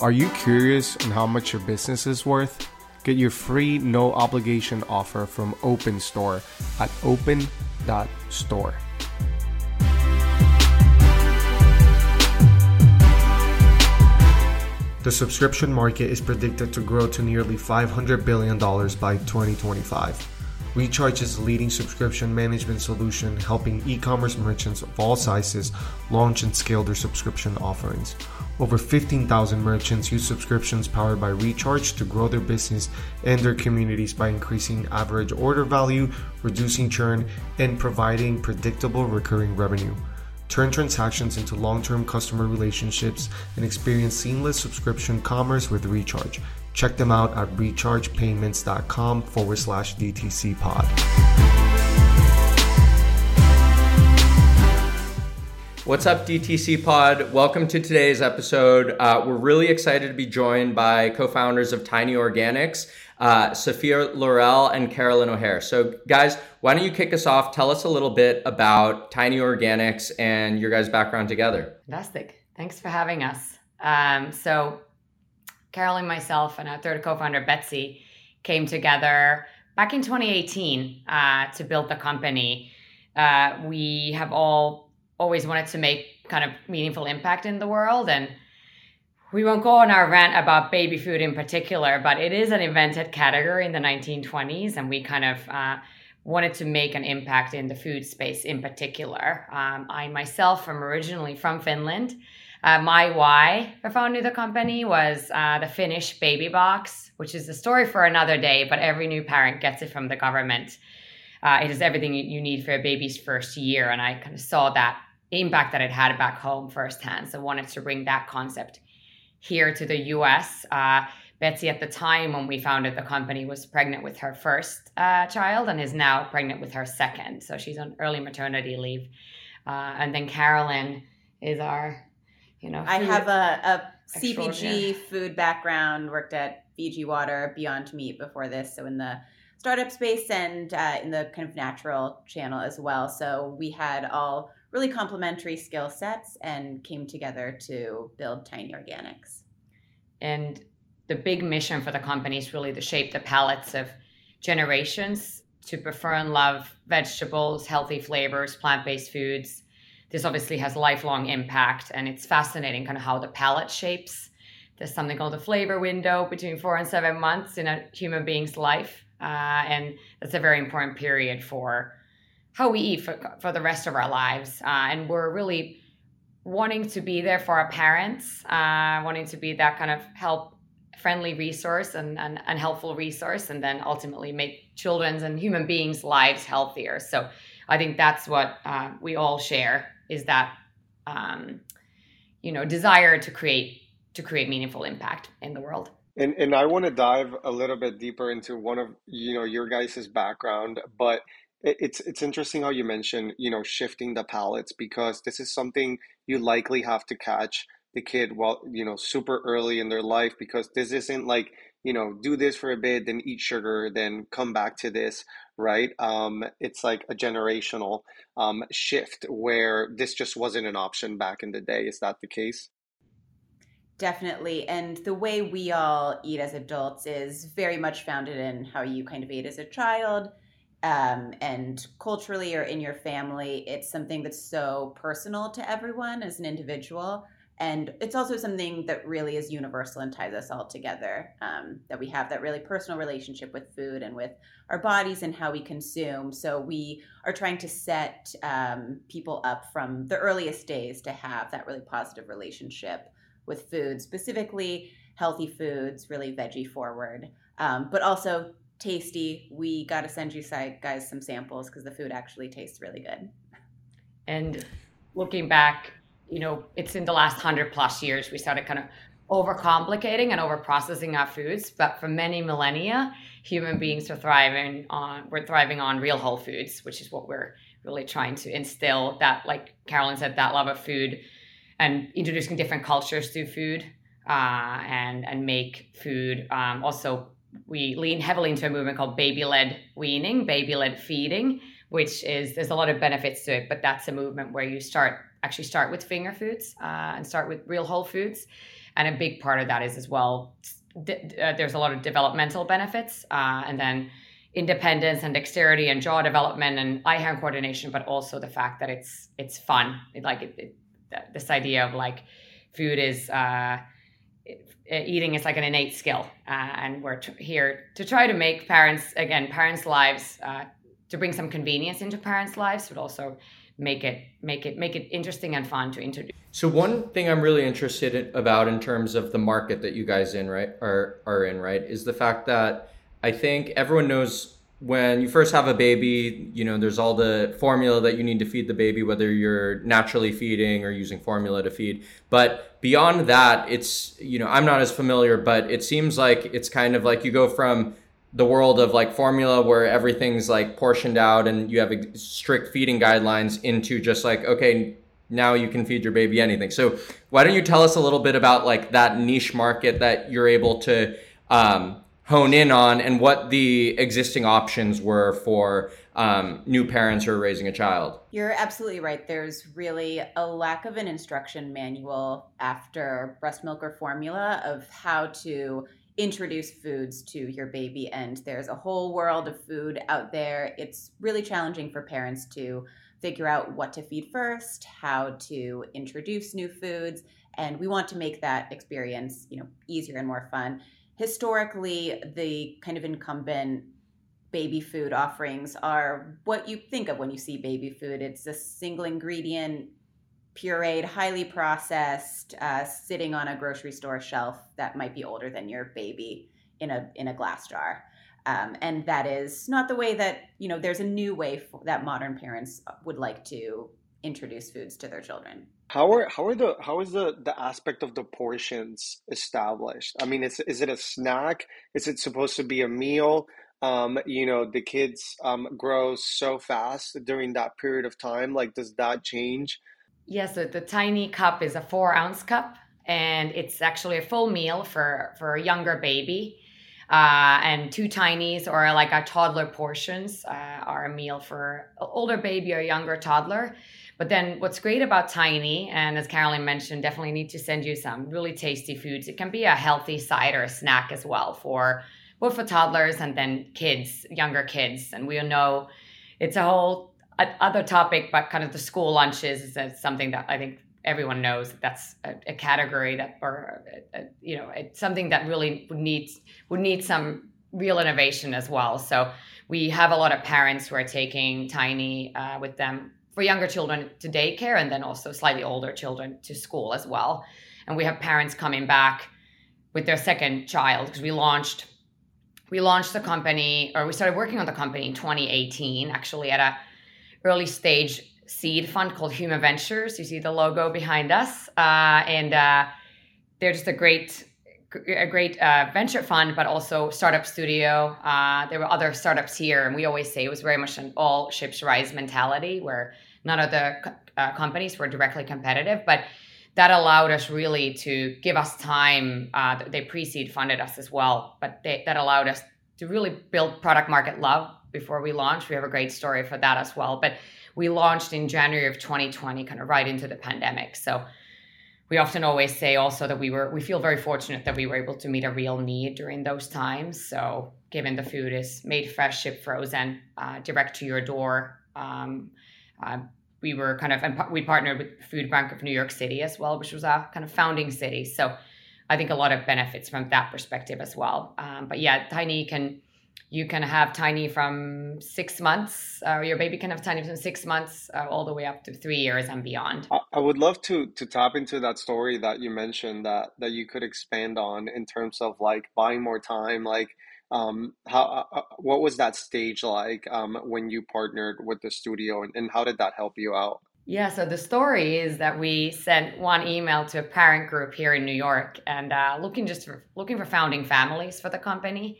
Are you curious on how much your business is worth? Get your free no obligation offer from Open Store at open.store. The subscription market is predicted to grow to nearly $500 billion by 2025. Recharge is a leading subscription management solution helping e commerce merchants of all sizes launch and scale their subscription offerings. Over 15,000 merchants use subscriptions powered by Recharge to grow their business and their communities by increasing average order value, reducing churn, and providing predictable recurring revenue. Turn transactions into long term customer relationships and experience seamless subscription commerce with Recharge. Check them out at rechargepayments.com forward slash DTC pod. What's up, DTC Pod? Welcome to today's episode. Uh, we're really excited to be joined by co founders of Tiny Organics, uh, Sophia Laurel and Carolyn O'Hare. So, guys, why don't you kick us off? Tell us a little bit about Tiny Organics and your guys' background together. Fantastic. Thanks for having us. Um, so, Carolyn, myself, and our third co founder, Betsy, came together back in 2018 uh, to build the company. Uh, we have all always wanted to make kind of meaningful impact in the world and we won't go on our rant about baby food in particular, but it is an invented category in the 1920s, and we kind of uh, wanted to make an impact in the food space in particular. Um, I myself am originally from Finland. Uh, my why for founding the company was uh, the Finnish baby box, which is a story for another day, but every new parent gets it from the government. Uh, it is everything you need for a baby's first year, and I kind of saw that impact that it had back home firsthand. So wanted to bring that concept here to the US. Uh, Betsy, at the time when we founded the company, was pregnant with her first uh, child and is now pregnant with her second. So she's on early maternity leave. Uh, and then Carolyn is our, you know, I have a, a CPG food background, worked at Fiji Water, Beyond Meat before this. So in the startup space and uh, in the kind of natural channel as well. So we had all really complementary skill sets and came together to build Tiny Organics. And the big mission for the company is really to shape the palates of generations to prefer and love vegetables, healthy flavors, plant based foods. This obviously has lifelong impact, and it's fascinating kind of how the palate shapes. There's something called the flavor window between four and seven months in a human being's life. Uh, and that's a very important period for how we eat for, for the rest of our lives. Uh, and we're really wanting to be there for our parents, uh, wanting to be that kind of help friendly resource and, and, and helpful resource, and then ultimately make children's and human beings' lives healthier. So I think that's what uh, we all share is that um, you know desire to create to create meaningful impact in the world. And and I want to dive a little bit deeper into one of you know your guys' background, but it's it's interesting how you mentioned, you know, shifting the palettes because this is something you likely have to catch the kid while, you know, super early in their life because this isn't like, you know, do this for a bit, then eat sugar, then come back to this, right? Um, it's like a generational um, shift where this just wasn't an option back in the day. Is that the case? Definitely. And the way we all eat as adults is very much founded in how you kind of ate as a child um, and culturally or in your family, it's something that's so personal to everyone as an individual. And it's also something that really is universal and ties us all together. Um, that we have that really personal relationship with food and with our bodies and how we consume. So we are trying to set um, people up from the earliest days to have that really positive relationship with food, specifically healthy foods, really veggie forward, um, but also tasty. We got to send you guys some samples because the food actually tastes really good. And looking back, you know, it's in the last hundred plus years we started kind of overcomplicating and overprocessing our foods. But for many millennia, human beings are thriving on we're thriving on real whole foods, which is what we're really trying to instill. That, like Carolyn said, that love of food and introducing different cultures through food uh, and and make food um, also we lean heavily into a movement called baby led weaning, baby led feeding, which is there's a lot of benefits to it, but that's a movement where you start actually start with finger foods uh, and start with real whole foods. and a big part of that is as well. Uh, there's a lot of developmental benefits, uh, and then independence and dexterity and jaw development and eye hand coordination, but also the fact that it's it's fun. It, like it, it, this idea of like food is uh, eating is like an innate skill, uh, and we're t- here to try to make parents again parents' lives uh, to bring some convenience into parents' lives, but also make it make it make it interesting and fun to introduce. So one thing I'm really interested in, about in terms of the market that you guys in right are are in right is the fact that I think everyone knows when you first have a baby, you know, there's all the formula that you need to feed the baby, whether you're naturally feeding or using formula to feed. But beyond that, it's, you know, I'm not as familiar, but it seems like it's kind of like you go from the world of like formula where everything's like portioned out and you have strict feeding guidelines into just like, okay, now you can feed your baby anything. So why don't you tell us a little bit about like that niche market that you're able to, um, hone in on and what the existing options were for um, new parents who are raising a child. You're absolutely right. There's really a lack of an instruction manual after breast milk or formula of how to introduce foods to your baby. And there's a whole world of food out there. It's really challenging for parents to figure out what to feed first, how to introduce new foods. And we want to make that experience, you know, easier and more fun historically the kind of incumbent baby food offerings are what you think of when you see baby food. It's a single ingredient, pureed, highly processed, uh, sitting on a grocery store shelf that might be older than your baby in a in a glass jar. Um, and that is not the way that you know. There's a new way for, that modern parents would like to introduce foods to their children. How are how are the how is the the aspect of the portions established? I mean, is is it a snack? Is it supposed to be a meal? Um, you know, the kids um, grow so fast during that period of time. Like, does that change? Yes, yeah, so the tiny cup is a four ounce cup, and it's actually a full meal for for a younger baby. Uh, and two tinies or like a toddler portions uh, are a meal for older baby or younger toddler. But then what's great about Tiny, and as Carolyn mentioned, definitely need to send you some really tasty foods. It can be a healthy side or a snack as well for both for toddlers and then kids, younger kids. And we all know it's a whole other topic, but kind of the school lunches is uh, something that I think everyone knows that that's a, a category that, or a, a, you know, it's something that really would need would need some real innovation as well. So we have a lot of parents who are taking Tiny uh, with them for younger children to daycare and then also slightly older children to school as well. And we have parents coming back with their second child because we launched we launched the company or we started working on the company in 2018 actually at a early stage seed fund called Human Ventures. You see the logo behind us, uh, and uh, they're just a great a great uh, venture fund, but also startup studio. Uh, there were other startups here, and we always say it was very much an all ships rise mentality, where none of the uh, companies were directly competitive, but that allowed us really to give us time. Uh, they pre-seed funded us as well, but they, that allowed us to really build product market love before we launched. We have a great story for that as well. But we launched in January of 2020, kind of right into the pandemic. So we often always say also that we were we feel very fortunate that we were able to meet a real need during those times. So given the food is made fresh, shipped frozen, uh, direct to your door. Um, uh, we were kind of and we partnered with Food Bank of New York City as well, which was a kind of founding city. So I think a lot of benefits from that perspective as well. Um, but yeah, Tiny can you can have Tiny from six months, or your baby can have Tiny from six months uh, all the way up to three years and beyond. I would love to to tap into that story that you mentioned that that you could expand on in terms of like buying more time, like um, how uh, uh, what was that stage like um, when you partnered with the studio, and, and how did that help you out? Yeah, so the story is that we sent one email to a parent group here in New York, and uh, looking just for, looking for founding families for the company,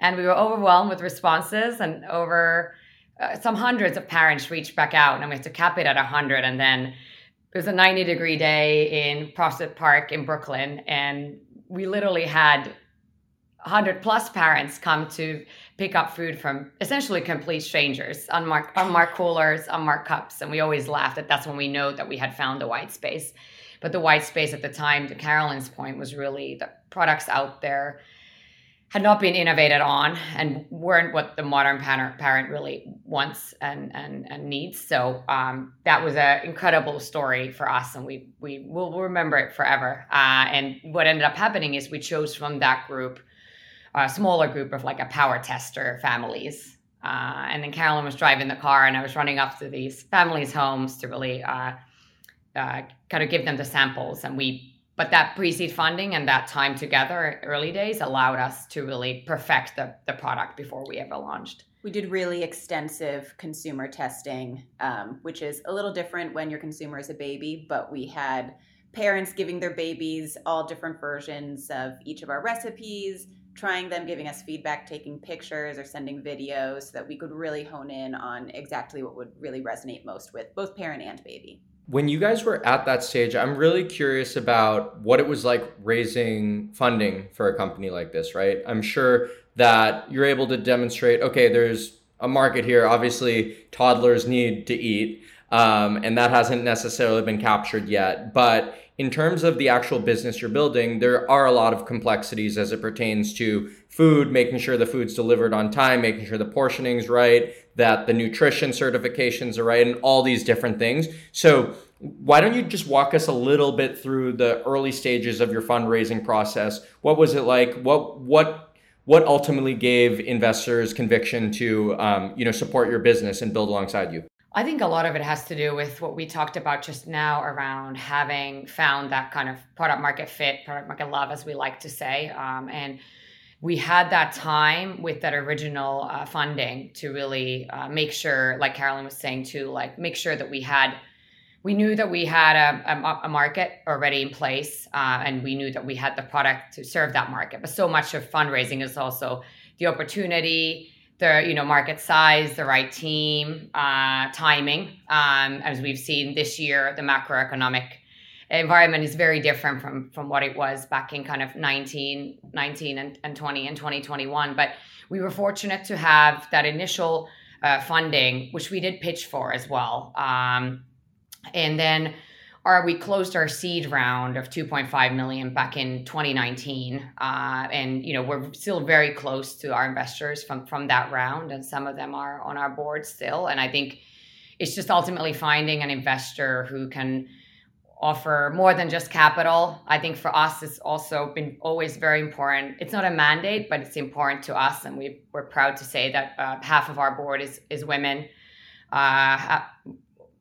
and we were overwhelmed with responses, and over uh, some hundreds of parents reached back out, and we had to cap it at hundred, and then it was a 90 degree day in Prospect Park in Brooklyn, and we literally had 100 plus parents come to pick up food from essentially complete strangers, unmarked, unmarked coolers, unmarked cups. And we always laughed that that's when we know that we had found the white space. But the white space at the time, to Carolyn's point, was really the products out there had not been innovated on and weren't what the modern parent really wants and and, and needs. So um, that was an incredible story for us, and we we will remember it forever. Uh, and what ended up happening is we chose from that group a smaller group of like a power tester families. Uh, and then Carolyn was driving the car, and I was running up to these families' homes to really uh, uh kind of give them the samples, and we but that pre-seed funding and that time together early days allowed us to really perfect the, the product before we ever launched we did really extensive consumer testing um, which is a little different when your consumer is a baby but we had parents giving their babies all different versions of each of our recipes trying them giving us feedback taking pictures or sending videos so that we could really hone in on exactly what would really resonate most with both parent and baby when you guys were at that stage, I'm really curious about what it was like raising funding for a company like this, right? I'm sure that you're able to demonstrate, okay, there's a market here. Obviously, toddlers need to eat, um, and that hasn't necessarily been captured yet. But in terms of the actual business you're building, there are a lot of complexities as it pertains to food, making sure the food's delivered on time, making sure the portioning's right, that the nutrition certifications are right, and all these different things. So, why don't you just walk us a little bit through the early stages of your fundraising process? What was it like? What what what ultimately gave investors conviction to um, you know support your business and build alongside you? I think a lot of it has to do with what we talked about just now around having found that kind of product market fit, product market love, as we like to say. Um, and we had that time with that original uh, funding to really uh, make sure, like Carolyn was saying too, like make sure that we had, we knew that we had a, a, a market already in place, uh, and we knew that we had the product to serve that market. But so much of fundraising is also the opportunity the you know market size, the right team, uh, timing. Um, as we've seen this year, the macroeconomic environment is very different from from what it was back in kind of 19, 19 and, and 20 and 2021. But we were fortunate to have that initial uh, funding, which we did pitch for as well. Um, and then our we closed our seed round of 2.5 million back in 2019 uh, and you know we're still very close to our investors from from that round and some of them are on our board still. And i think it's just ultimately finding an investor who can offer more than just capital. I think for us it's also been always very important. It's not a mandate but it's important to us and we, we're proud to say that uh, half of our board is is women. Uh,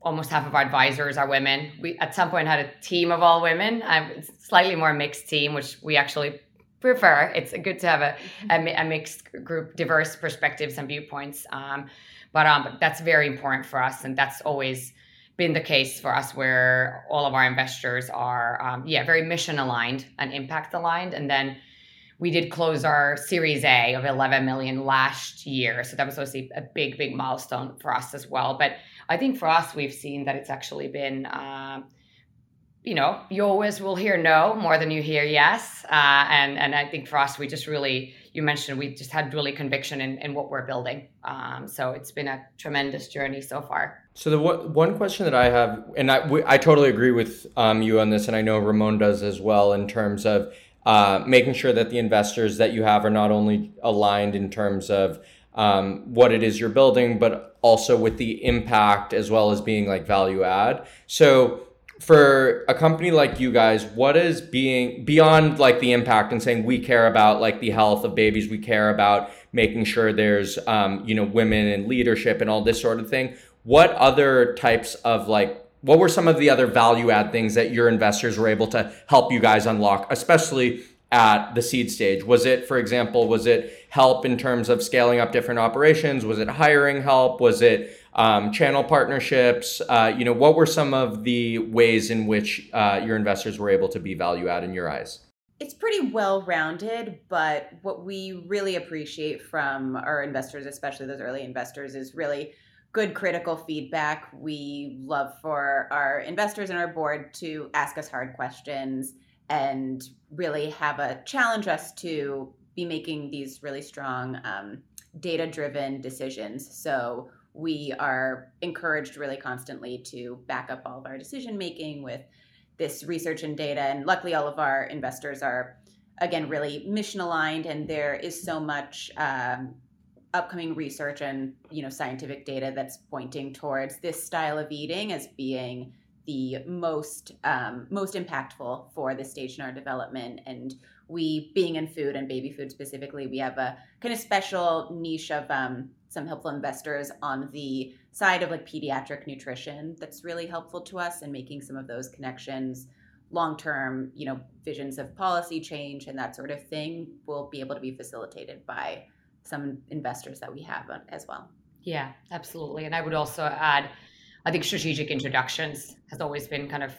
almost half of our advisors are women. We at some point had a team of all women, a slightly more mixed team, which we actually prefer. It's good to have a, a, a mixed group, diverse perspectives and viewpoints. Um, but um, but that's very important for us, and that's always been the case for us, where all of our investors are, um, yeah, very mission aligned and impact aligned, and then. We did close our Series A of 11 million last year, so that was obviously a big, big milestone for us as well. But I think for us, we've seen that it's actually been, uh, you know, you always will hear no more than you hear yes. Uh, and, and I think for us, we just really, you mentioned, we just had really conviction in, in what we're building. Um, so it's been a tremendous journey so far. So the one question that I have, and I, I totally agree with um, you on this, and I know Ramon does as well in terms of uh, making sure that the investors that you have are not only aligned in terms of um, what it is you're building, but also with the impact as well as being like value add. So for a company like you guys, what is being beyond like the impact and saying we care about like the health of babies, we care about making sure there's um, you know women in leadership and all this sort of thing. What other types of like what were some of the other value add things that your investors were able to help you guys unlock, especially at the seed stage? Was it, for example, was it help in terms of scaling up different operations? Was it hiring help? Was it um, channel partnerships? Uh, you know, what were some of the ways in which uh, your investors were able to be value add in your eyes? It's pretty well rounded, but what we really appreciate from our investors, especially those early investors, is really good critical feedback. We love for our investors and our board to ask us hard questions and really have a challenge us to be making these really strong um, data driven decisions. So we are encouraged really constantly to back up all of our decision making with this research and data. And luckily, all of our investors are, again, really mission aligned, and there is so much. Um, upcoming research and you know scientific data that's pointing towards this style of eating as being the most um, most impactful for this stage in our development. And we being in food and baby food specifically we have a kind of special niche of um, some helpful investors on the side of like pediatric nutrition that's really helpful to us and making some of those connections. Long term you know visions of policy change and that sort of thing will be able to be facilitated by some investors that we have as well. Yeah absolutely. And i would also add i think strategic introductions has always been kind of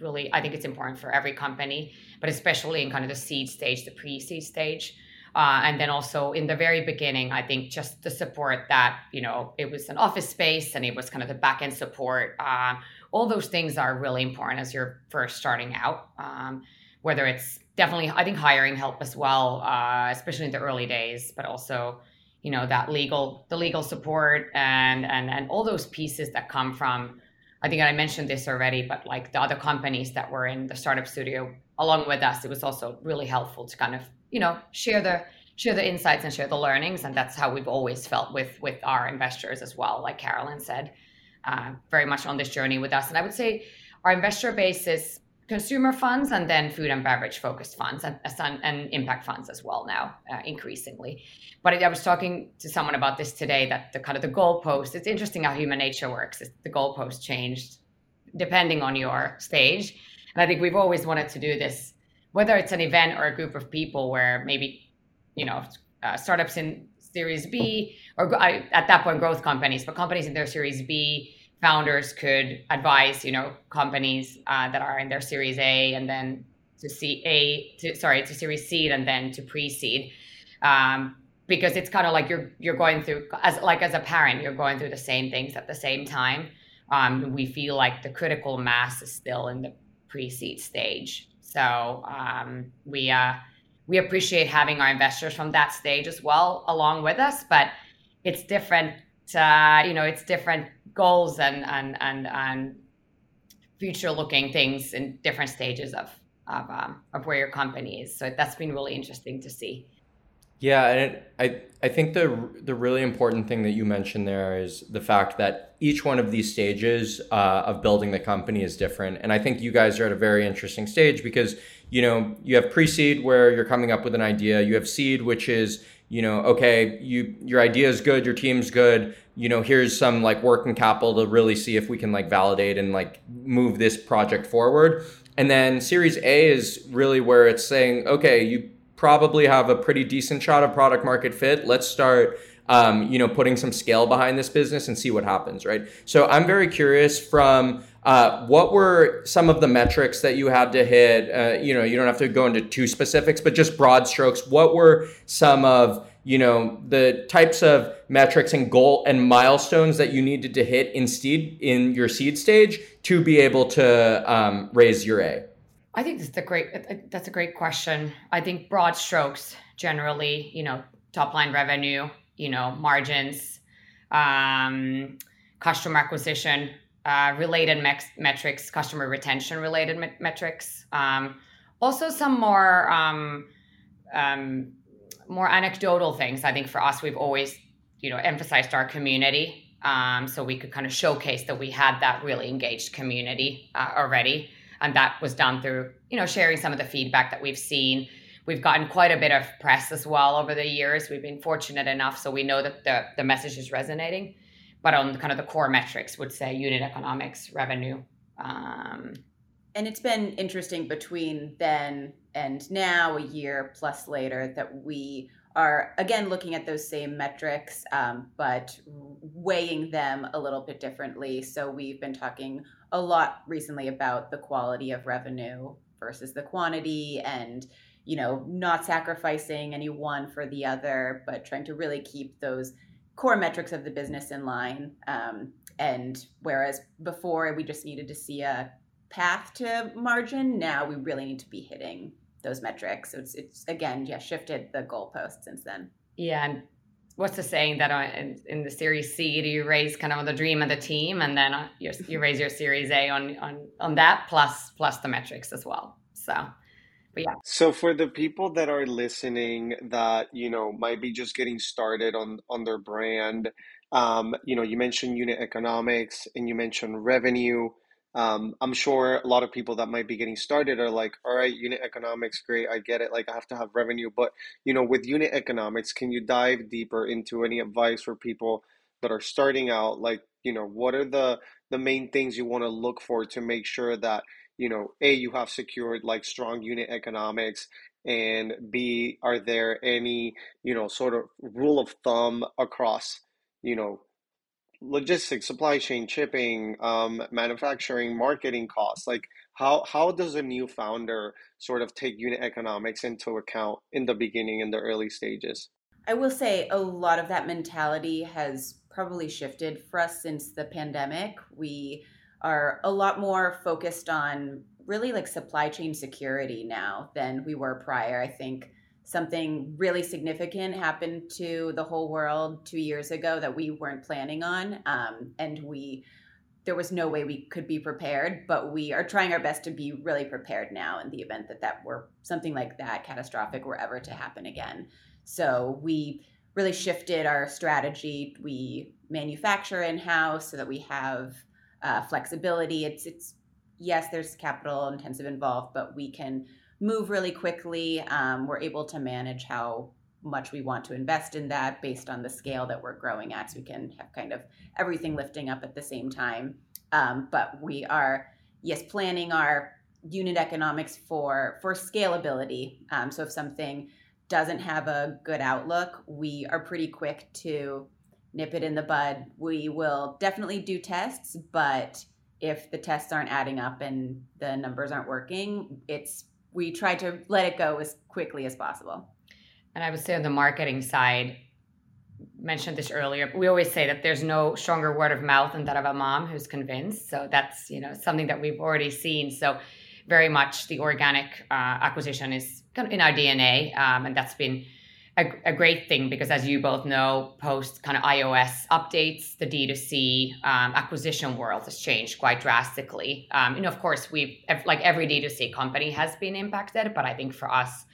really i think it's important for every company but especially in kind of the seed stage the pre-seed stage. Uh, and then also in the very beginning i think just the support that you know it was an office space and it was kind of the back end support uh, all those things are really important as you're first starting out um, whether it's definitely i think hiring help as well uh, especially in the early days but also you know that legal the legal support and and and all those pieces that come from I think I mentioned this already, but like the other companies that were in the startup studio along with us, it was also really helpful to kind of, you know, share the share the insights and share the learnings. And that's how we've always felt with with our investors as well, like Carolyn said, uh, very much on this journey with us. And I would say our investor base is consumer funds and then food and beverage focused funds and, and impact funds as well now uh, increasingly. But i was talking to someone about this today that the kind of the goalpost it's interesting how human nature works. It's, the goalpost changed depending on your stage. And i think we've always wanted to do this whether it's an event or a group of people where maybe you know uh, startups in series b or at that point growth companies but companies in their series b founders could advise, you know, companies uh, that are in their Series A and then to see A, to, sorry, to Series Seed and then to pre-seed, um, because it's kind of like you're you're going through as like as a parent, you're going through the same things at the same time. Um, we feel like the critical mass is still in the pre-seed stage, so um, we uh, we appreciate having our investors from that stage as well along with us, but it's different. Uh, you know, it's different goals and and and and future looking things in different stages of of um, of where your company is. So that's been really interesting to see. Yeah, and it, I I think the the really important thing that you mentioned there is the fact that each one of these stages uh, of building the company is different, and I think you guys are at a very interesting stage because you know you have pre-seed where you're coming up with an idea, you have seed which is you know okay you your idea is good, your team's good, you know here's some like working capital to really see if we can like validate and like move this project forward. And then series a is really where it's saying okay you probably have a pretty decent shot of product market fit. Let's start um, you know putting some scale behind this business and see what happens right? So i'm very curious from uh, what were some of the metrics that you had to hit? Uh, you know you don't have to go into too specifics but just broad strokes what were some of you know the types of metrics and goal and milestones that you needed to hit in seed in your seed stage to be able to um, raise your A? I think that's a great that's a great question. I think broad strokes generally, you know, top line revenue, you know, margins, um, customer acquisition uh, related me- metrics, customer retention related me- metrics. Um, also, some more um, um more anecdotal things. I think for us, we've always, you know, emphasized our community, um, so we could kind of showcase that we had that really engaged community uh, already, and that was done through, you know, sharing some of the feedback that we've seen. We've gotten quite a bit of press as well over the years. We've been fortunate enough, so we know that the the message is resonating. But on kind of the core metrics, would say unit economics, revenue. Um, and it's been interesting between then and now, a year plus later, that we are again looking at those same metrics, um, but weighing them a little bit differently. So we've been talking a lot recently about the quality of revenue versus the quantity and you know not sacrificing any one for the other but trying to really keep those core metrics of the business in line um, and whereas before we just needed to see a path to margin now we really need to be hitting those metrics. So it's it's again, yeah, shifted the goalpost since then. Yeah, and what's the saying that on, in, in, the Series C, do you raise kind of the dream of the team, and then uh, you, you raise your Series A on on on that plus plus the metrics as well. So. But yeah. So for the people that are listening that you know might be just getting started on on their brand, um, you know, you mentioned unit economics and you mentioned revenue. Um, I'm sure a lot of people that might be getting started are like, all right, unit economics, great, I get it. Like, I have to have revenue. But, you know, with unit economics, can you dive deeper into any advice for people that are starting out? Like, you know, what are the, the main things you want to look for to make sure that, you know, A, you have secured like strong unit economics, and B, are there any, you know, sort of rule of thumb across, you know, logistics, supply chain, shipping, um, manufacturing, marketing costs. Like how how does a new founder sort of take unit economics into account in the beginning in the early stages? I will say a lot of that mentality has probably shifted for us since the pandemic. We are a lot more focused on really like supply chain security now than we were prior. I think something really significant happened to the whole world two years ago that we weren't planning on um, and we there was no way we could be prepared but we are trying our best to be really prepared now in the event that that were something like that catastrophic were ever to happen again. So we really shifted our strategy. We manufacture in house so that we have uh, flexibility. It's it's yes there's capital intensive involved but we can move really quickly. Um, we're able to manage how much we want to invest in that based on the scale that we're growing at. So we can have kind of everything lifting up at the same time. Um, but we are, yes, planning our unit economics for for scalability. Um, so if something doesn't have a good outlook, we are pretty quick to nip it in the bud. We will definitely do tests, but if the tests aren't adding up and the numbers aren't working, it's we try to let it go as quickly as possible. And I would say on the marketing side, mentioned this earlier, we always say that there's no stronger word of mouth than that of a mom who's convinced. So that's you know something that we've already seen. So very much the organic uh, acquisition is in our DNA, um, and that's been a, a, great thing because as you both know post kind of ios updates the d2c um, acquisition world has changed quite drastically um, you know of course we've like every d2c company has been impacted but i think for us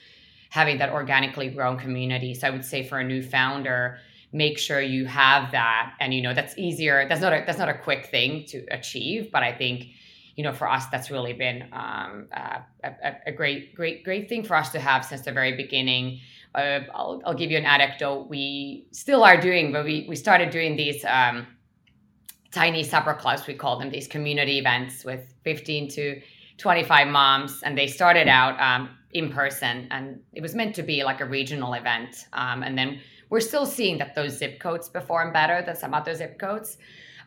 having that organically grown community so i would say for a new founder make sure you have that and you know that's easier that's not a that's not a quick thing to achieve but i think you know, for us, that's really been um, a, a, great, great, great thing for us to have since the very beginning. I'll, I'll, give you an anecdote. We still are doing, but we, we started doing these um, tiny supper clubs, we call them, these community events with 15 to 25 moms. And they started out um, in person, and it was meant to be like a regional event. Um, and then we're still seeing that those zip codes perform better than some other zip codes.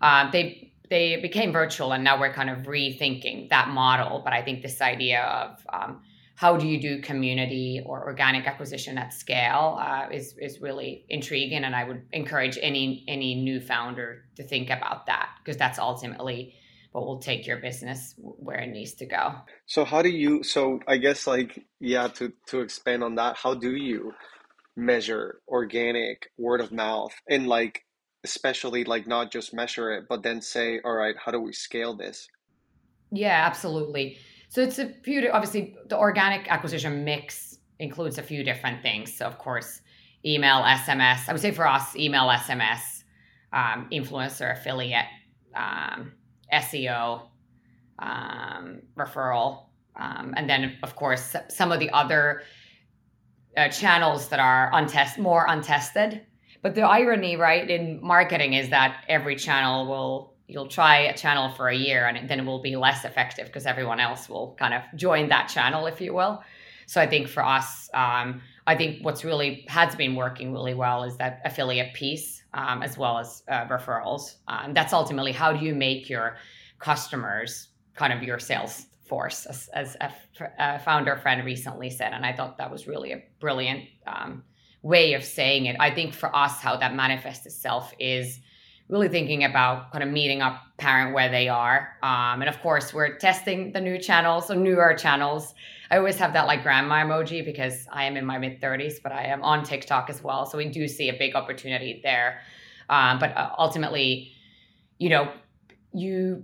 Uh, they they became virtual and now we're kind of rethinking that model but i think this idea of um, how do you do community or organic acquisition at scale uh, is, is really intriguing and i would encourage any any new founder to think about that because that's ultimately what will take your business where it needs to go. So how do you so i guess like yeah to to expand on that how do you measure organic word of mouth and like especially like not just measure it but then say all right how do we scale this? Yeah absolutely so it's a few obviously the organic acquisition mix includes a few different things. So of course email sms i would say for us email sms um, influencer affiliate um, seo um, referral um, and then of course some of the other uh, channels that are untest more untested. But the irony, right, in marketing is that every channel will you'll try a channel for a year and then it will be less effective because everyone else will kind of join that channel, if you will. So I think for us, um, I think what's really has been working really well is that affiliate piece um, as well as uh, referrals. And that's ultimately how do you make your customers kind of your sales force, as, as a, a founder friend recently said. And I thought that was really a brilliant um, way of saying it. I think for us, how that manifests itself is really thinking about kind of meeting up parent where they are. Um, and of course, we're testing the new channels, so newer channels. I always have that like grandma emoji because I am in my mid 30s, but I am on TikTok as well. So we do see a big opportunity there. Um, but uh, ultimately, you know, you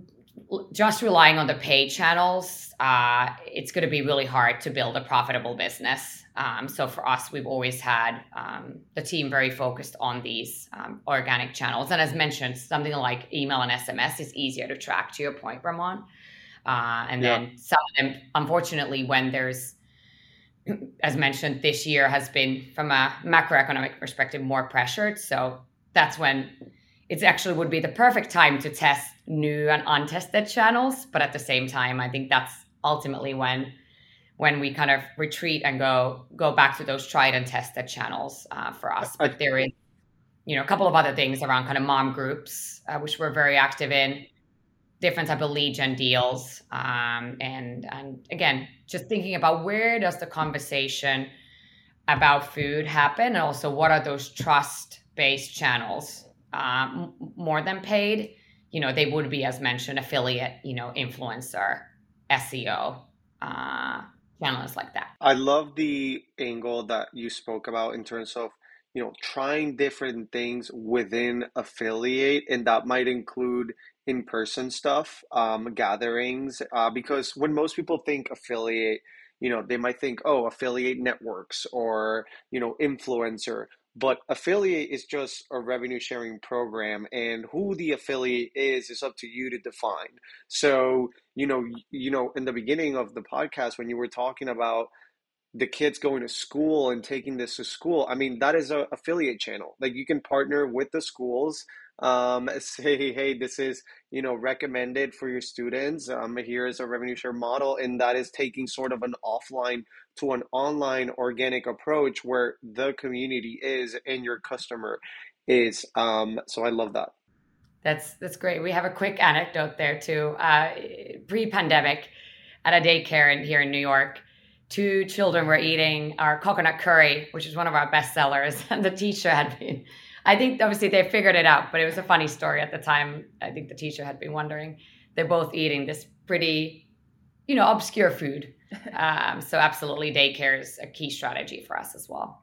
just relying on the paid channels, uh, it's going to be really hard to build a profitable business. Um, so for us, we've always had um, the team very focused on these um, organic channels. And as mentioned, something like email and SMS is easier to track. To your point, Ramon. Uh, and yeah. then some of them, unfortunately, when there's as mentioned, this year has been from a macroeconomic perspective more pressured. So that's when it actually would be the perfect time to test new and untested channels but at the same time i think that's ultimately when when we kind of retreat and go go back to those tried and tested channels uh, for us. But there is you know a couple of other things around kind of mom groups uh, which we're very active in. Different type of lead gen deals um, and and again just thinking about where does the conversation about food happen and also what are those trust based channels um, more than paid, you know, they would be, as mentioned, affiliate, you know, influencer, SEO, uh, channels like that. I love the angle that you spoke about in terms of, you know, trying different things within affiliate, and that might include in-person stuff, um, gatherings, uh, because when most people think affiliate, you know, they might think, oh, affiliate networks or, you know, influencer but affiliate is just a revenue sharing program and who the affiliate is is up to you to define. So you know you know in the beginning of the podcast when you were talking about the kids going to school and taking this to school i mean that is a affiliate channel. Like you can partner with the schools um, say hey this is you know recommended for your students. Um, here is a revenue share model and that is taking sort of an offline to an online organic approach where the community is and your customer is um, so i love that that's that's great we have a quick anecdote there too uh, pre-pandemic at a daycare in, here in new york two children were eating our coconut curry which is one of our best sellers and the teacher had been I think obviously they figured it out, but it was a funny story at the time. I think the teacher had been wondering. They're both eating this pretty, you know, obscure food. Um, so absolutely, daycare is a key strategy for us as well.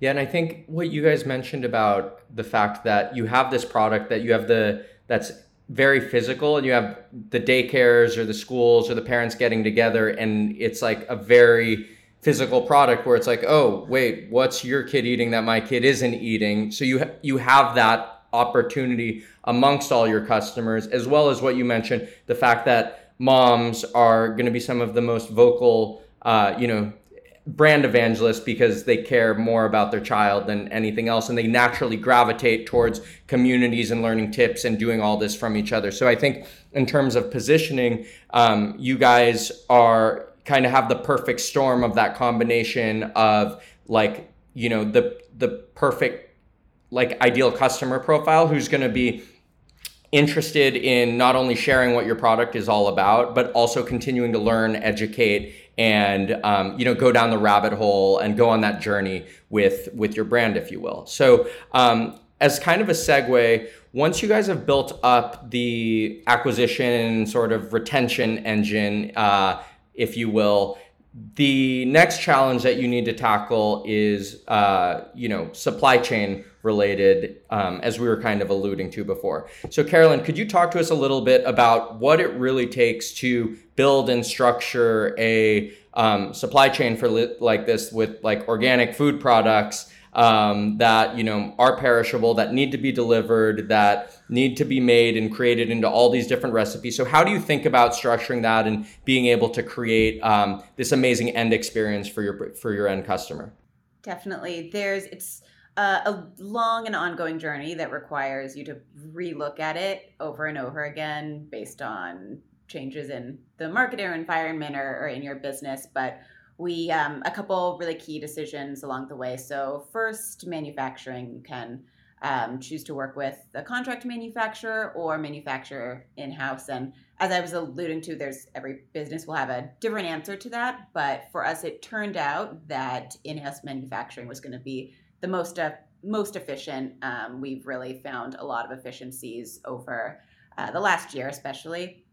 Yeah, and I think what you guys mentioned about the fact that you have this product that you have the that's very physical and you have the daycares or the schools or the parents getting together and it's like a very physical product where it's like, oh, wait, what's your kid eating that my kid isn't eating? So you ha- you have that opportunity amongst all your customers, as well as what you mentioned, the fact that moms are going to be some of the most vocal, uh, you know, brand evangelists because they care more about their child than anything else and they naturally gravitate towards communities and learning tips and doing all this from each other. So i think in terms of positioning um, you guys are kind of have the perfect storm of that combination of like you know the the perfect like ideal customer profile who's going to be interested in not only sharing what your product is all about but also continuing to learn educate and um, you know go down the rabbit hole and go on that journey with with your brand if you will so um, as kind of a segue once you guys have built up the acquisition sort of retention engine uh, if you will. The next challenge that you need to tackle is, uh, you know, supply chain related, um, as we were kind of alluding to before. So, Carolyn, could you talk to us a little bit about what it really takes to build and structure a um, supply chain for li- like this with like organic food products? um, that you know are perishable, that need to be delivered, that need to be made and created into all these different recipes. So how do you think about structuring that and being able to create um, this amazing end experience for your for your end customer? Definitely, there's it's. Uh, a long and ongoing journey that requires you to relook at it over and over again based on changes in the market or environment or, or in your business. But we um, a couple really key decisions along the way. So first, manufacturing. You can um, choose to work with a contract manufacturer or manufacturer in house. And as I was alluding to, there's every business will have a different answer to that. But for us, it turned out that in house manufacturing was going to be the most uh, most efficient. Um, we've really found a lot of efficiencies over uh, the last year, especially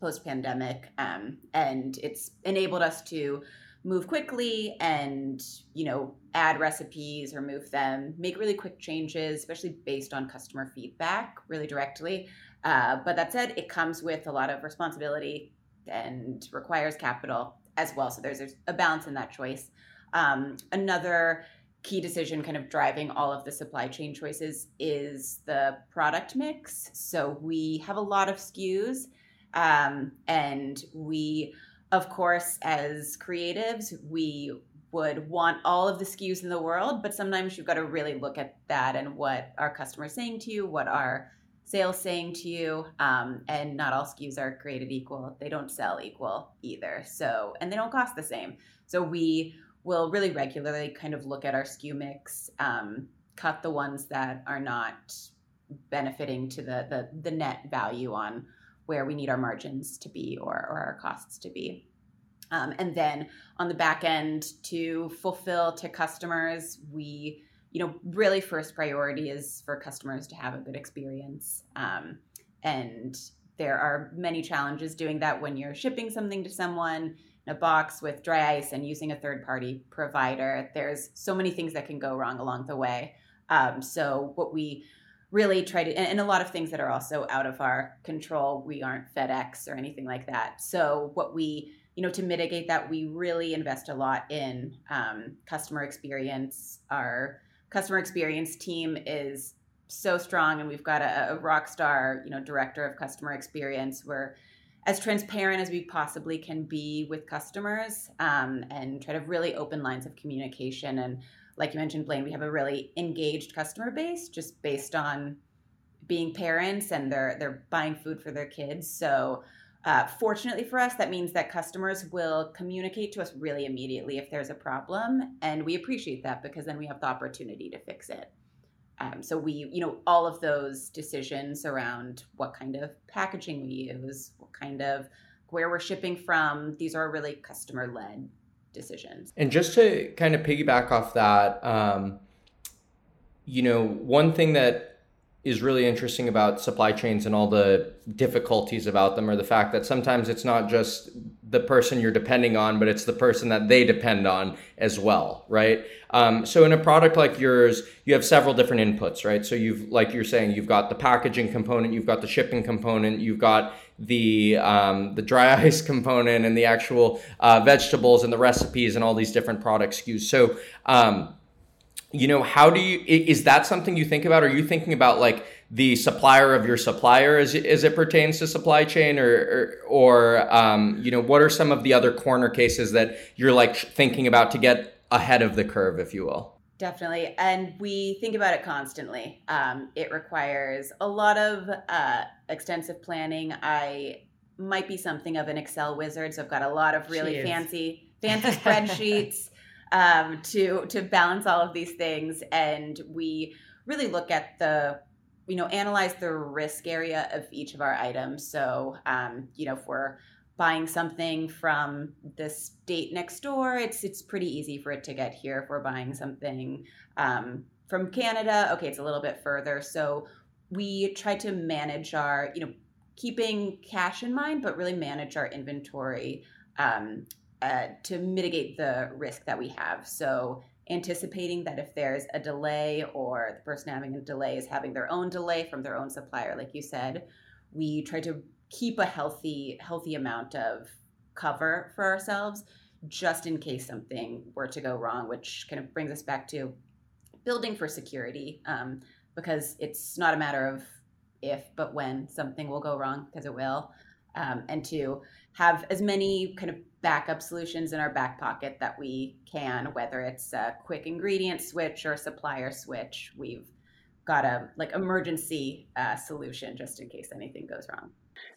post pandemic, um, and it's enabled us to move quickly and you know add recipes or move them make really quick changes especially based on customer feedback really directly uh, but that said it comes with a lot of responsibility and requires capital as well so there's, there's a balance in that choice um, another key decision kind of driving all of the supply chain choices is the product mix so we have a lot of skus um, and we of course, as creatives, we would want all of the SKUs in the world, but sometimes you've got to really look at that and what our customers saying to you, what our sales saying to you, um, and not all SKUs are created equal. They don't sell equal either. So, and they don't cost the same. So we will really regularly kind of look at our SKU mix, um, cut the ones that are not benefiting to the the, the net value on where we need our margins to be or, or our costs to be. Um, and then on the back end to fulfill to customers, we, you know, really first priority is for customers to have a good experience. Um, and there are many challenges doing that when you're shipping something to someone a box with dry ice and using a third party provider. There's so many things that can go wrong along the way. Um, so what we really try to and, and, a lot of things that are also out of our control we aren't fedex or anything like that so what we you know to mitigate that we really invest a lot in um, customer experience our customer experience team is so strong and we've got a, a rock star you know director of customer experience we're as transparent as we possibly can be with customers um, and try to really open lines of communication and like you mentioned, Blaine, we have a really engaged customer base just based on being parents and they're they're buying food for their kids. So uh, fortunately for us, that means that customers will communicate to us really immediately if there's a problem, and we appreciate that because then we have the opportunity to fix it. Um, so we, you know, all of those decisions around what kind of packaging we use, what kind of where we're shipping from, these are really customer led decisions. And just to kind of piggyback off that, um, you know, one thing that is really interesting about supply chains and all the difficulties about them are the fact that sometimes it's not just the person you're depending on, but it's the person that they depend on as well, right? Um, so in a product like yours, you have several different inputs, right? So you've, like you're saying, you've got the packaging component, you've got the shipping component, you've got the um, the dry ice component, and the actual uh, vegetables and the recipes and all these different product SKUs. So um, you know how do you is that something you think about? Are you thinking about like the supplier of your supplier as, as it pertains to supply chain? Or or, or um, you know what are some of the other corner cases that you're like thinking about to get ahead of the curve if you will? Definitely. And we think about it constantly. Um, it requires a lot of uh, extensive planning. I might be something of an excel wizard so i've got a lot of really fancy fancy spreadsheets um, to to balance all of these things, and we really look at the you know analyze the risk area of each of our items. So um, you know if we're buying something from the state next door, it's it's pretty easy for it to get here. If we're buying something um, from Canada, okay, it's a little bit further. So we try to manage our you know keeping cash in mind, but really manage our inventory um, uh, to mitigate the risk that we have. So, anticipating that if there's a delay or the person having a delay is having their own delay from their own supplier, like you said, we try to keep a healthy healthy amount of cover for ourselves just in case something were to go wrong, which kind of brings us back to building for security um, because it's not a matter of if but when something will go wrong because it will um, and to have as many kind of backup solutions in our back pocket that we can, whether it's a quick ingredient switch or supplier switch. We've got a like emergency uh, solution just in case anything goes wrong.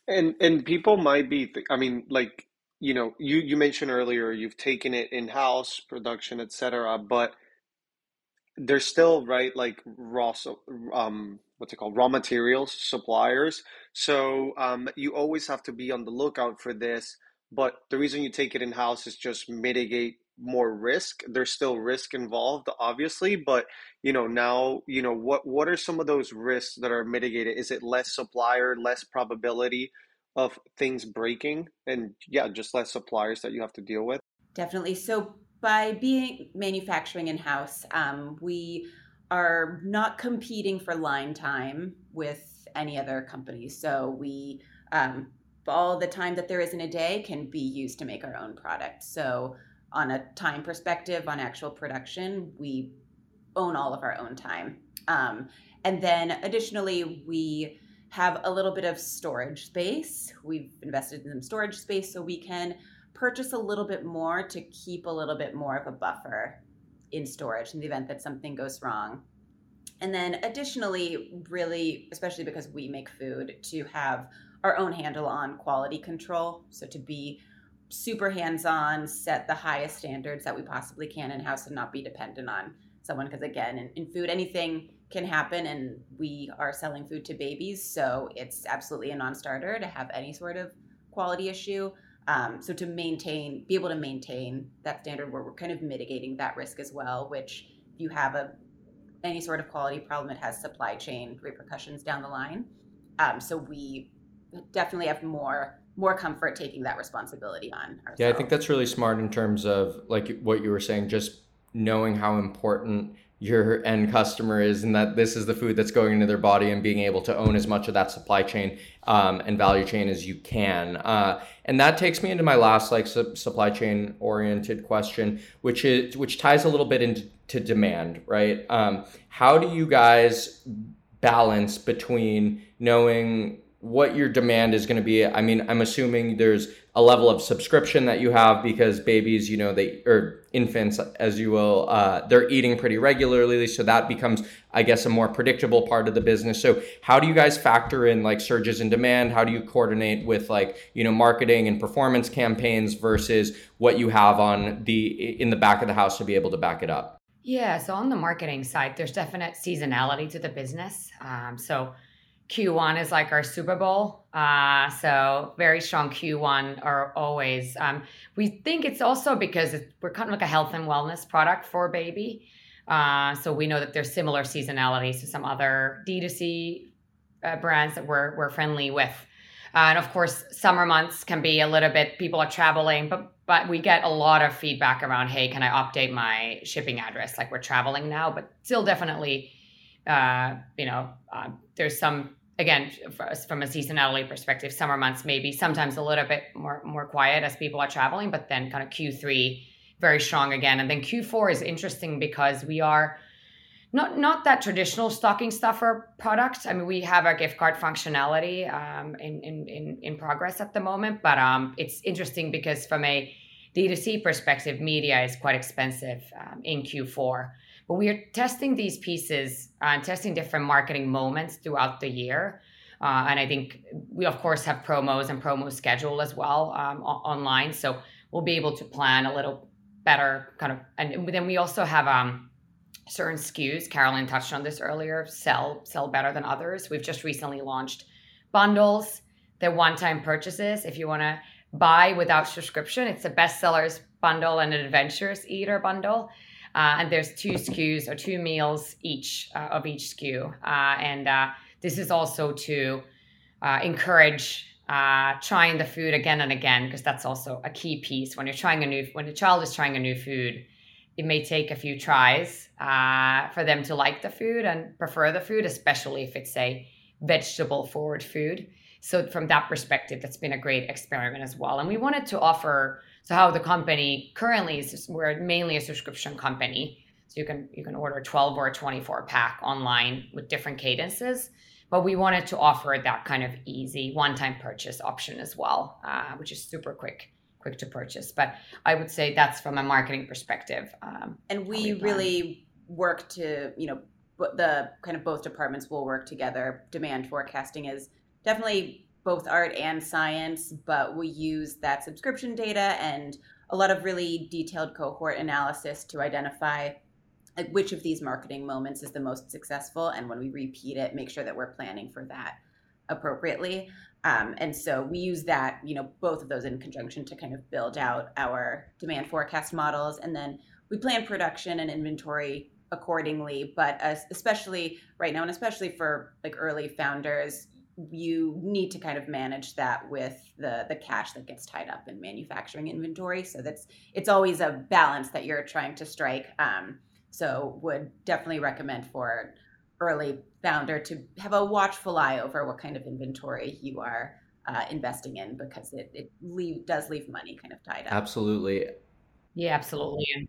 And and people might be, th- I mean, like you know, you you mentioned earlier you've taken it in house production, etc. But there's still right like raw um what's it called raw materials suppliers so um, you always have to be on the lookout for this but the reason you take it in house is just mitigate more risk. There's still risk involved, obviously, but you know now you know what what are some of those risks that are mitigated? Is it less supplier, less probability of things breaking, and yeah, just less suppliers that you have to deal with? Definitely. So by being manufacturing in house, um, we are not competing for line time with any other companies. So we um, all the time that there is in a day can be used to make our own product. So on a time perspective, on actual production, we own all of our own time. Um, and then additionally, we have a little bit of storage space. We've invested in some storage space so we can purchase a little bit more to keep a little bit more of a buffer in storage in the event that something goes wrong. And then additionally, really, especially because we make food, to have our own handle on quality control. So to be super hands on, set the highest standards that we possibly can in house and not be dependent on someone. Because again, in, in food, anything can happen, and we are selling food to babies. So it's absolutely a non starter to have any sort of quality issue. Um, so to maintain, be able to maintain that standard where we're kind of mitigating that risk as well, which if you have a any sort of quality problem, it has supply chain repercussions down the line. Um, so we definitely have more more comfort taking that responsibility on ourselves. Yeah, I think that's really smart in terms of like what you were saying, just knowing how important your end customer is and that this is the food that's going into their body and being able to own as much of that supply chain um, and value chain as you can uh, and that takes me into my last like su- supply chain oriented question which is which ties a little bit into demand right um, how do you guys balance between knowing what your demand is going to be. I mean, I'm assuming there's a level of subscription that you have because babies, you know, they or infants, as you will, uh, they're eating pretty regularly, so that becomes, I guess, a more predictable part of the business. So, how do you guys factor in like surges in demand? How do you coordinate with like you know marketing and performance campaigns versus what you have on the in the back of the house to be able to back it up? Yeah, so on the marketing side, there's definite seasonality to the business. Um, so Q1 is like our Super Bowl. Uh, so very strong Q1 are always. Um, we think it's also because we're kind of like a health and wellness product for baby. Uh, so we know that there's similar seasonality to some other D2C uh, brands that we're, we're friendly with. Uh, and of course, summer months can be a little bit, people are traveling, but but we get a lot of feedback around, hey, can I update my shipping address? Like we're traveling now, but still definitely, uh, you know, uh, there's some again from a seasonality perspective summer months maybe sometimes a little bit more more quiet as people are traveling but then kind of q3 very strong again. And then q4 is interesting because we are not not that traditional stocking stuffer product. I mean we have our gift card functionality um, in, in, in in progress at the moment but um, it's interesting because from a d2c perspective media is quite expensive um, in q4 but we are testing these pieces and uh, testing different marketing moments throughout the year. Uh, and I think we, of course, have promos and promo schedule as well um, o- online. So we'll be able to plan a little better kind of. And then we also have um, certain SKUs. Carolyn touched on this earlier. Sell sell better than others. We've just recently launched bundles. They're one-time purchases. If you want to buy without subscription, it's a bestsellers bundle and an adventures eater bundle. Uh, and there's two SKUs or two meals each uh, of each SKU. Uh, and uh, this is also to uh, encourage trying the food again and again because that's also a key piece when you're trying a new when a child is trying a new food. It may take a few tries for them to like the food and prefer the food, especially if it's a vegetable forward food. So from that perspective, that's been a great experiment as well. And we wanted to offer so how the company currently is we're mainly a subscription company. So you can you can order 12 or 24 pack online with different cadences. But we wanted to offer that kind of easy one-time purchase option as well, uh, which is super quick quick to purchase. But I would say that's from a marketing perspective. Um, and we, we really work to you know the kind of both departments will work together. Demand forecasting is definitely both art and science, but we use that subscription data and a lot of really detailed cohort analysis to identify like which of these marketing moments is the most successful and when we repeat it make sure that we're planning for that appropriately. Um, and so we use that, you know, both of those in conjunction to kind of build out our demand forecast models. And then we plan production and inventory accordingly. But especially right now, and especially for like early founders, you need to kind of manage that with the the cash that gets tied up in manufacturing inventory. So that's it's always a balance that you're trying to strike. Um, so would definitely recommend for early founder to have a watchful eye over what kind of inventory you are uh, investing in because it, it leave, does leave money kind of tied up. Absolutely. Yeah, absolutely. And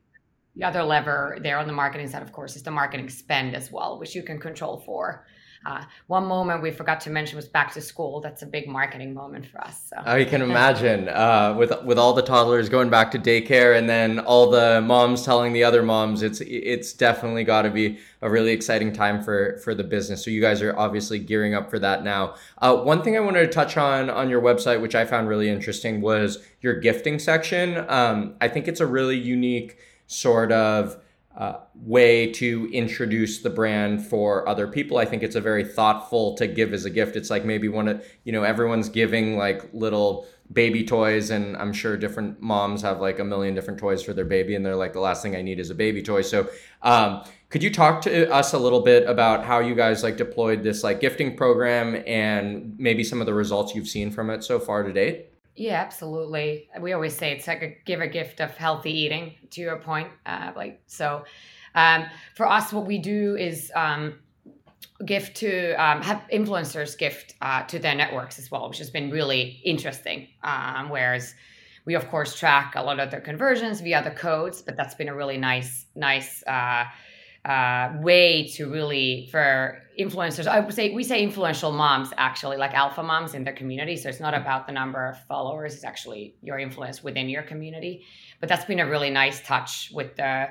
the other lever there on the marketing side, of course, is the marketing spend as well, which you can control for. Uh, one moment we forgot to mention was back to school. That's a big marketing moment for us. So. I can imagine uh, with with all the toddlers going back to daycare, and then all the moms telling the other moms. It's it's definitely got to be a really exciting time for for the business. So you guys are obviously gearing up for that now. Uh, one thing I wanted to touch on on your website, which I found really interesting, was your gifting section. Um, I think it's a really unique sort of uh, way to introduce the brand for other people. I think it's a very thoughtful to give as a gift. It's like maybe one of, you know, everyone's giving like little baby toys, and I'm sure different moms have like a million different toys for their baby, and they're like, the last thing I need is a baby toy. So, um, could you talk to us a little bit about how you guys like deployed this like gifting program and maybe some of the results you've seen from it so far to date? Yeah, absolutely. We always say it's like a give a gift of healthy eating. To your point, uh, like so, um, for us, what we do is um, gift to um, have influencers gift uh, to their networks as well, which has been really interesting. Um, whereas we of course track a lot of their conversions via the codes, but that's been a really nice, nice. Uh, uh, way to really for influencers. I would say we say influential moms actually, like alpha moms in their community. So it's not about the number of followers; it's actually your influence within your community. But that's been a really nice touch with the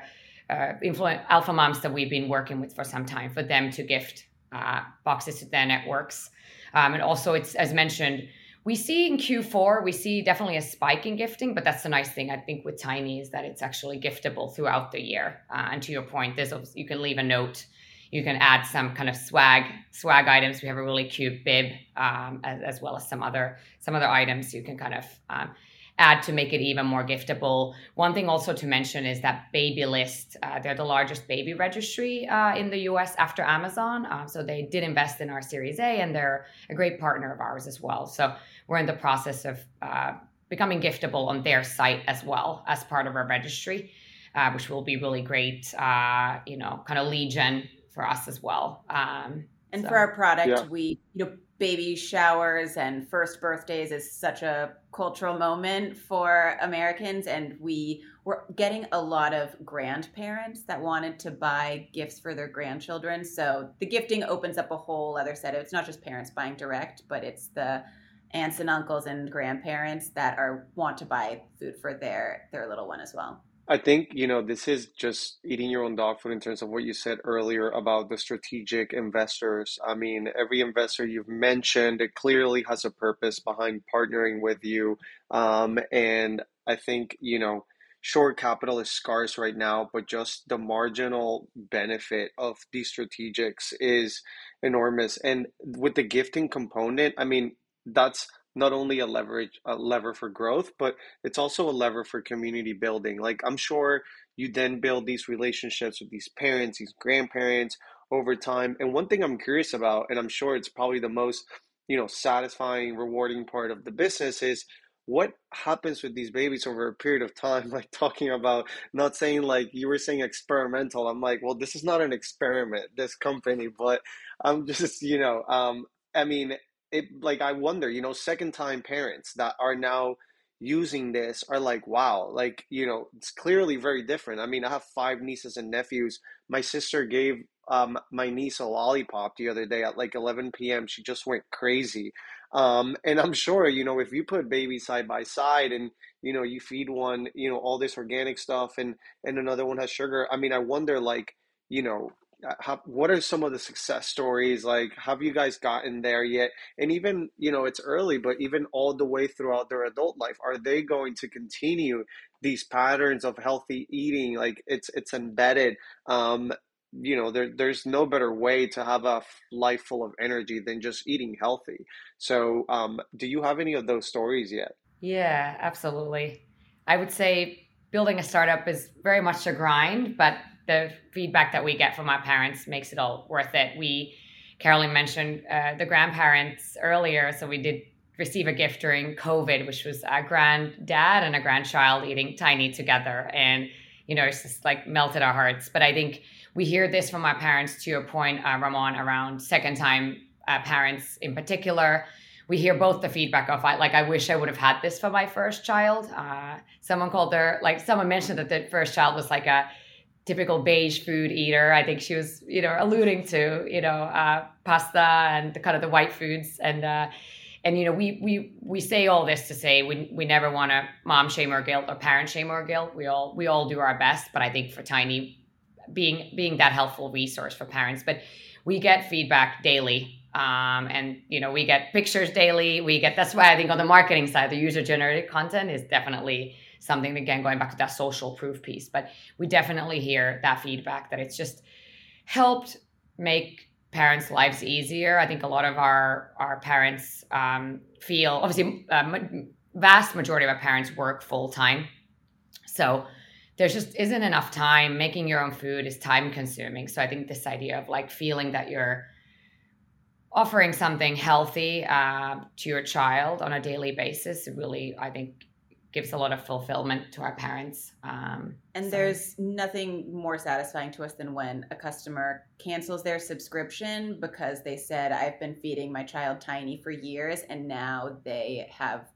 uh, influ- alpha moms that we've been working with for some time for them to gift uh, boxes to their networks. Um, and also, it's as mentioned we see in Q4, we see definitely a spike in gifting, but that's the nice thing I think with Tiny is that it's actually giftable throughout the year. Uh, and to your point, there's you can leave a note, you can add some kind of swag swag items. We have a really cute bib, um, as, as, well as some other some other items you can kind of um, add to make it even more giftable. One thing also to mention is that Babylist, uh, they're the largest baby registry uh, in the US after Amazon. Uh, so they did invest in our Series A and they're a great partner of ours as well. So we're in the process of uh, becoming giftable on their site as well as part of our registry, uh, which will be really great, uh, you know, kind of lead gen for us as well. Um, and so. for our product, yeah. we, you know, baby showers and first birthdays is such a cultural moment for Americans. And we were getting a lot of grandparents that wanted to buy gifts for their grandchildren. So the gifting opens up a whole other set of it's not just parents buying direct, but it's the aunts and uncles and grandparents that are want to buy food for their their little one as well. I think, you know, this is just eating your own dog food in terms of what you said earlier about the strategic investors. I mean, every investor you've mentioned, it clearly has a purpose behind partnering with you. Um, and I think, you know, short capital is scarce right now, but just the marginal benefit of these strategics is enormous. And with the gifting component, I mean, that's not only a leverage a lever for growth but it's also a lever for community building. Like i'm sure you then build these relationships with these parents these grandparents over time. And one thing i'm curious about and i'm sure it's probably the most you know satisfying rewarding part of the business is what happens with these babies over a period of time? Like talking about not saying like you were saying experimental i'm like well this is not an experiment this company but i'm just you know um i mean it like I wonder, you know, second time parents that are now using this are like, wow, like, you know, it's clearly very different. I mean, I have five nieces and nephews. My sister gave um, my niece a lollipop the other day at like 11 p.m. She just went crazy. Um, and I'm sure, you know, if you put babies side by side and, you know, you feed one, you know, all this organic stuff and, and another one has sugar, I mean, I wonder, like, you know, how, what are some of the success stories? Like have you guys gotten there yet? And even you know it's early but even all the way throughout their adult life are they going to continue these patterns of healthy eating? Like it's it's embedded um you know there there's no better way to have a life full of energy than just eating healthy. So um, do you have any of those stories yet? Yeah absolutely. I would say building a startup is very much a grind but the feedback that we get from our parents makes it all worth it. We carolyn mentioned uh, the grandparents earlier. So we did receive a gift during covid which was a granddad and a grandchild eating tiny together. And you know it's just like melted our hearts. But i think we hear this from our parents to your point uh, ramon around second time uh, parents in particular. We hear both the feedback of like i wish i would have had this for my first child. Uh, someone called their like someone mentioned that the first child was like a typical beige food eater. I think she was you know alluding to you know uh, pasta and the kind of the white foods. And uh, and you know we we we say all this to say we, we never want to mom shame or guilt or parent shame or guilt. We all we all do our best. But i think for tiny being being that helpful resource for parents. But we get feedback daily. Um, and you know we get pictures daily. We get that's why i think on the marketing side the user generated content is definitely something again going back to that social proof piece but we definitely hear that feedback that it's just helped make parents lives easier. I think a lot of our our parents um, feel obviously uh, vast majority of our parents work full time so there's just isn't enough time. Making your own food is time consuming so i think this idea of like feeling that you're offering something healthy uh, to your child on a daily basis really i think gives a lot of fulfillment to our parents um, and so. there's nothing more satisfying to us than when a customer cancels their subscription because they said i've been feeding my child tiny for years and now they have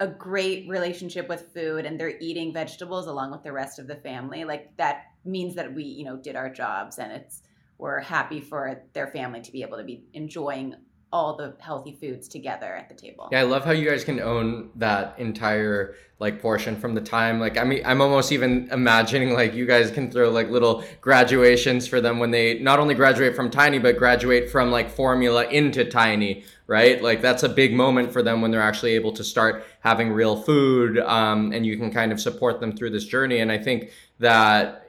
a great relationship with food and they're eating vegetables along with the rest of the family like that means that we you know did our jobs and it's we're happy for their family to be able to be enjoying all the healthy foods together at the table. Yeah, I love how you guys can own that entire like portion from the time like I mean I'm almost even imagining like you guys can throw like little graduations for them when they not only graduate from tiny but graduate from like formula into tiny, right? Like that's a big moment for them when they're actually able to start having real food um, and you can kind of support them through this journey and I think that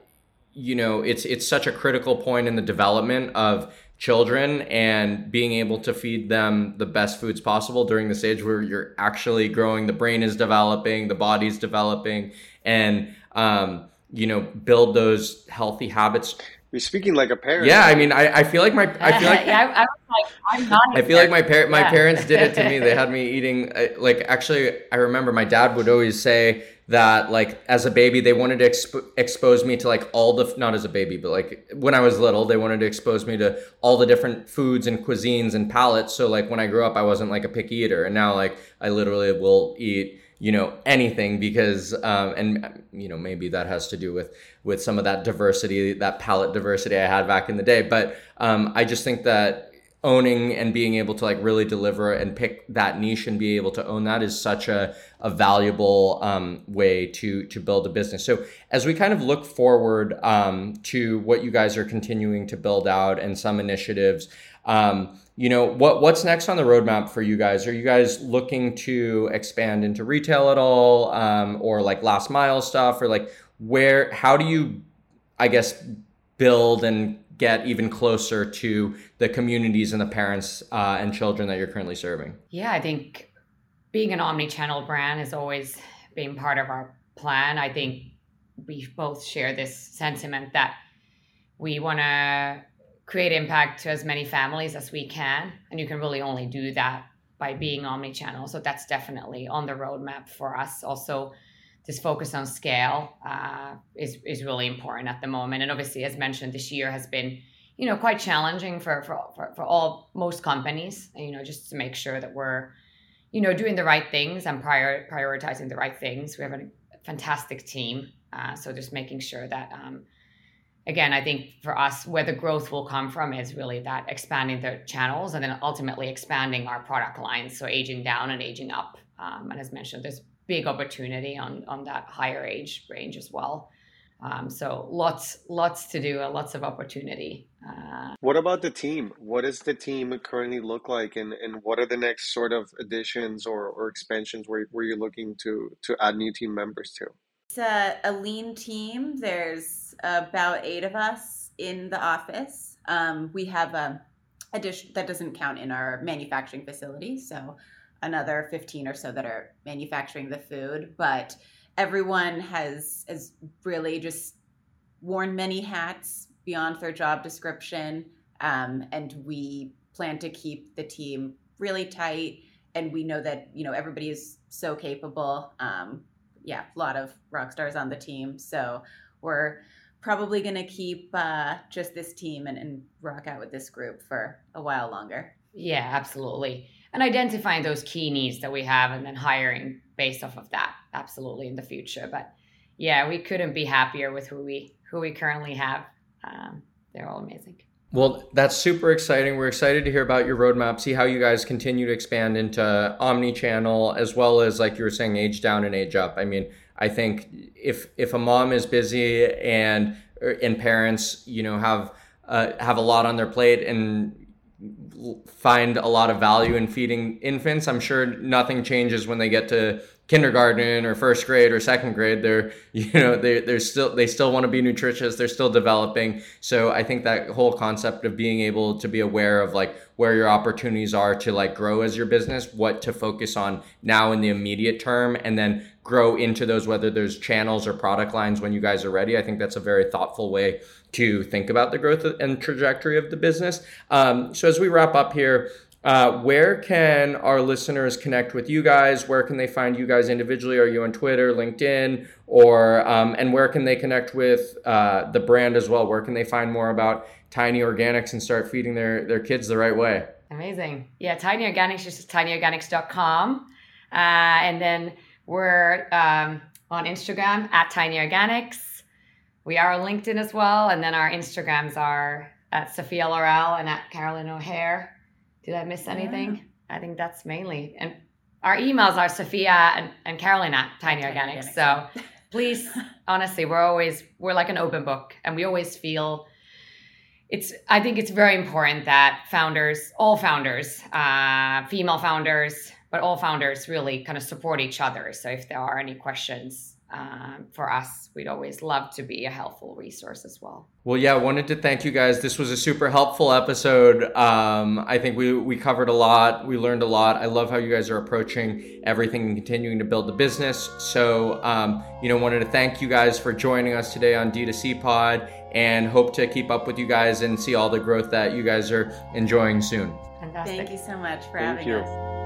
you know it's it's such a critical point in the development of children and being able to feed them the best foods possible during the stage where you're actually growing the brain is developing the body's developing and um, you know build those healthy habits. You're speaking like a parent. Yeah i mean i, I feel like my i feel like yeah, I, I was like i'm not i feel like my parent my yeah. parents did it to me. They had me eating uh, like actually i remember my dad would always say that like as a baby they wanted to exp- expose me to like all the not as a baby but like when i was little they wanted to expose me to all the different foods and cuisines and palates. So like when i grew up i wasn't like a picky eater. And now like i literally will eat you know anything because um, and you know maybe that has to do with with some of that diversity that palate diversity i had back in the day. But um, i just think that owning and being able to like really deliver and pick that niche and be able to own that is such a, a valuable um, way to to build a business. So as we kind of look forward um, to what you guys are continuing to build out and some initiatives um, you know what what's next on the roadmap for you guys? Are you guys looking to expand into retail at all um, or like last mile stuff? Or like where how do you i guess build and get even closer to the communities and the parents uh, and children that you're currently serving? Yeah, I think being an omni-channel brand has always been part of our plan. I think we both share this sentiment that we want to create impact to as many families as we can, and you can really only do that by being omni-channel. So that's definitely on the roadmap for us. Also, this focus on scale uh, is is really important at the moment. And obviously, as mentioned, this year has been you know quite challenging for for for, for all most companies. You know, just to make sure that we're you know doing the right things and prior prioritizing the right things. We have a fantastic team, uh, so just making sure that. Um, again, I think for us, where the growth will come from is really that expanding the channels and then ultimately expanding our product lines. So aging down and aging up. Um, and as mentioned, there's big opportunity on on that higher age range as well. Um, so lots lots to do, lots of opportunity. Uh, what about the team? What does the team currently look like, and, and what are the next sort of additions or, or expansions where, where you're looking to to add new team members to? It's a, a lean team. There's about eight of us in the office. Um, we have a addition that doesn't count in our manufacturing facility, so another 15 or so that are manufacturing the food. But everyone has has really just worn many hats beyond their job description, um, and we plan to keep the team really tight. And we know that you know everybody is so capable. Um, yeah, a lot of rock stars on the team, so we're probably going to keep uh, just this team and, and rock out with this group for a while longer. Yeah, absolutely. And identifying those key needs that we have and then hiring based off of that, absolutely in the future. But yeah, we couldn't be happier with who we who we currently have. Um, they're all amazing. Well, that's super exciting. We're excited to hear about your roadmap, see how you guys continue to expand into omni-channel as well as like you were saying, age down and age up. I mean, I think if if a mom is busy and and parents, you know, have uh, have a lot on their plate and find a lot of value in feeding infants, I'm sure nothing changes when they get to kindergarten or first grade or second grade they're you know they they're still they still want to be nutritious they're still developing. So i think that whole concept of being able to be aware of like where your opportunities are to like grow as your business what to focus on now in the immediate term and then grow into those whether there's channels or product lines when you guys are ready i think that's a very thoughtful way to think about the growth and trajectory of the business. Um, so as we wrap up here uh, where can our listeners connect with you guys? Where can they find you guys individually? Are you on Twitter, LinkedIn, or um, and where can they connect with uh, the brand as well? Where can they find more about Tiny Organics and start feeding their their kids the right way? Amazing. Yeah, Tiny Organics is tinyorganics.com. Uh, and then we're um, on Instagram at Tiny Organics. We are on LinkedIn as well. And then our Instagrams are at Sofia Laurell and at Carolyn O'Hara. Did I miss anything? Yeah. I think that's mainly. And our emails are Sofia and, and Carolyn at Tiny, Tiny Organics. Organics. So please, honestly, we're always, we're like an open book and we always feel it's, I think it's very important that founders, all founders, uh, female founders, but all founders really kind of support each other. So if there are any questions, um, for us, we'd always love to be a helpful resource as well. Well, yeah, I wanted to thank you guys. This was a super helpful episode. Um, I think we we covered a lot. We learned a lot. I love how you guys are approaching everything and continuing to build the business. So, um, you know, wanted to thank you guys for joining us today on D2C Pod, and hope to keep up with you guys and see all the growth that you guys are enjoying soon. Fantastic. Thank you so much for thank having you. us.